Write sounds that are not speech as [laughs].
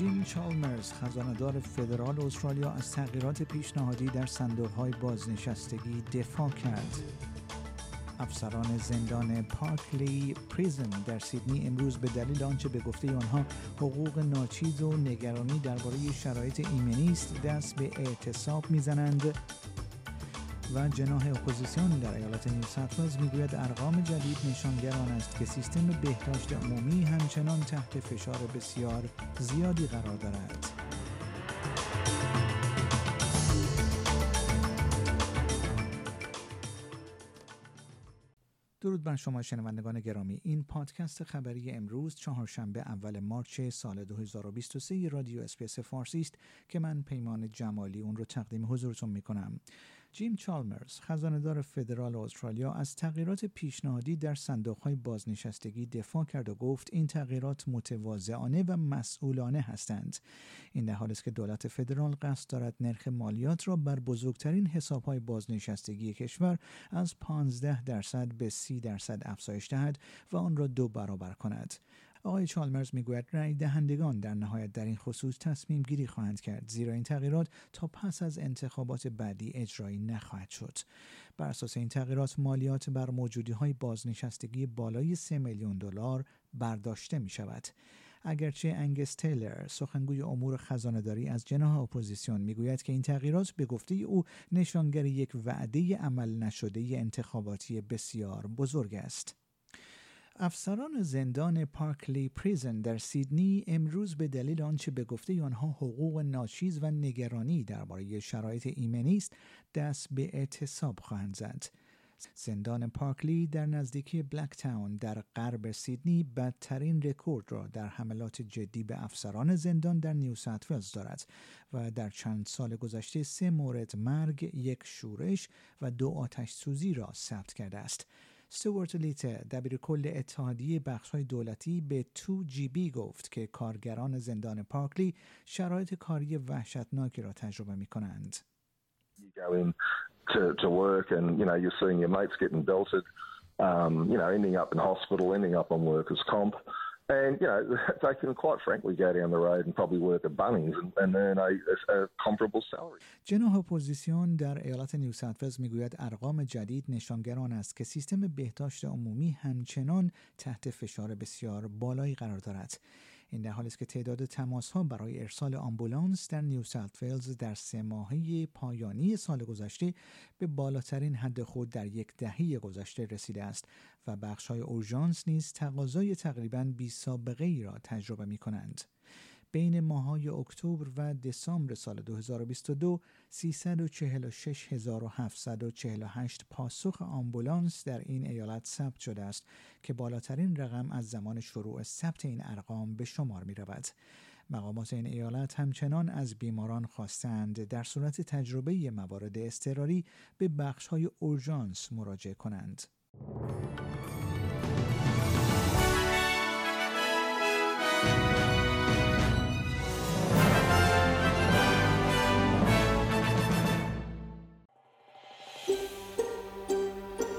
جیم چالمرز خزاندار فدرال استرالیا از تغییرات پیشنهادی در صندوقهای بازنشستگی دفاع کرد. افسران زندان Parklea Prison در سیدنی امروز به دلیل آنچه به گفته آنها حقوق ناچیز و نگرانی درباره شرایط ایمنی است دست به اعتصاب می‌زنند و جناح اپوزیسیون در ایالت نیو می‌گوید ارقام جدید نشانگر آن است که سیستم بهداشت عمومی همچنان تحت فشار بسیار زیادی قرار دارد. درود بر شما شنوندگان گرامی این پادکست خبری امروز چهارشنبه اول مارچ سال 2023 رادیو SBS فارسی است که من پیمان جمالی اون رو تقدیم حضورتون می کنم جیم چالمرز خزاندار فدرال استرالیا از تغییرات پیشنهادی در صندوقهای بازنشستگی دفاع کرد و گفت این تغییرات متواضعانه و مسئولانه هستند. این در حالی است که دولت فدرال قصد دارد نرخ مالیات را بر بزرگترین حسابهای بازنشستگی کشور از 15 درصد به 30 درصد افزایش دهد و آن را دو برابر کند. آقای چالمرز می‌گوید رأی دهندگان در نهایت در این خصوص تصمیم گیری خواهند کرد زیرا این تغییرات تا پس از انتخابات بعدی اجرایی نخواهد شد. بر اساس این تغییرات مالیات بر موجودی های بازنشستگی بالای 3 میلیون دلار برداشته می شود اگرچه انگس تیلر سخنگوی امور خزانهداری از جناح اپوزیسیون می‌گوید که این تغییرات به گفته او نشانگر یک وعده عمل نشده انتخاباتی بسیار بزرگ است. افسران زندان پارکلی پریزن در سیدنی امروز به دلیل آنچه به گفته آنها حقوق ناچیز و نگرانی درباره شرایط ایمنی است دست به اعتصاب خواهند زد زندان پارکلی در نزدیکی بلک تاون در غرب سیدنی بدترین رکورد را در حملات جدی به افسران زندان در نیو ساوت دارد و در چند سال گذشته سه مورد مرگ، یک شورش و دو آتش سوزی را ثبت کرده است. ستوارت لیته دبیر کل اتحادیه بخش های دولتی به 2 جی بی گفت که کارگران زندان پارکلی شرایط کاری وحشتناکی را تجربه می کنند. To, to work and, you know, you're seeing your mates getting belted, um, you know, ending up in hospital, ending up on workers' comp. And, you know, [laughs] they can quite frankly go down the road and probably work at Bunnings and, and earn a, a, comparable salary. جناح اپوزیسیون در ایالت نیو ساوت می‌گوید ارقام جدید نشانگر آن است که سیستم بهداشت عمومی همچنان تحت فشار بسیار بالایی قرار دارد. این در حالی است که تعداد تماس ها برای ارسال آمبولانس در نیو ساوت ولز در سه ماهه پایانی سال گذشته به بالاترین حد خود در یک دهه گذشته رسیده است و بخش های اورژانس نیز تقاضای تقریبا بی سابقه ای را تجربه می کنند. بین ماهای اکتبر و دسامبر سال 2022 346748 پاسخ آمبولانس در این ایالت ثبت شده است که بالاترین رقم از زمان شروع ثبت این ارقام به شمار می رود. مقامات این ایالت همچنان از بیماران خواستند در صورت تجربه موارد اضطراری به بخش های اورژانس مراجعه کنند.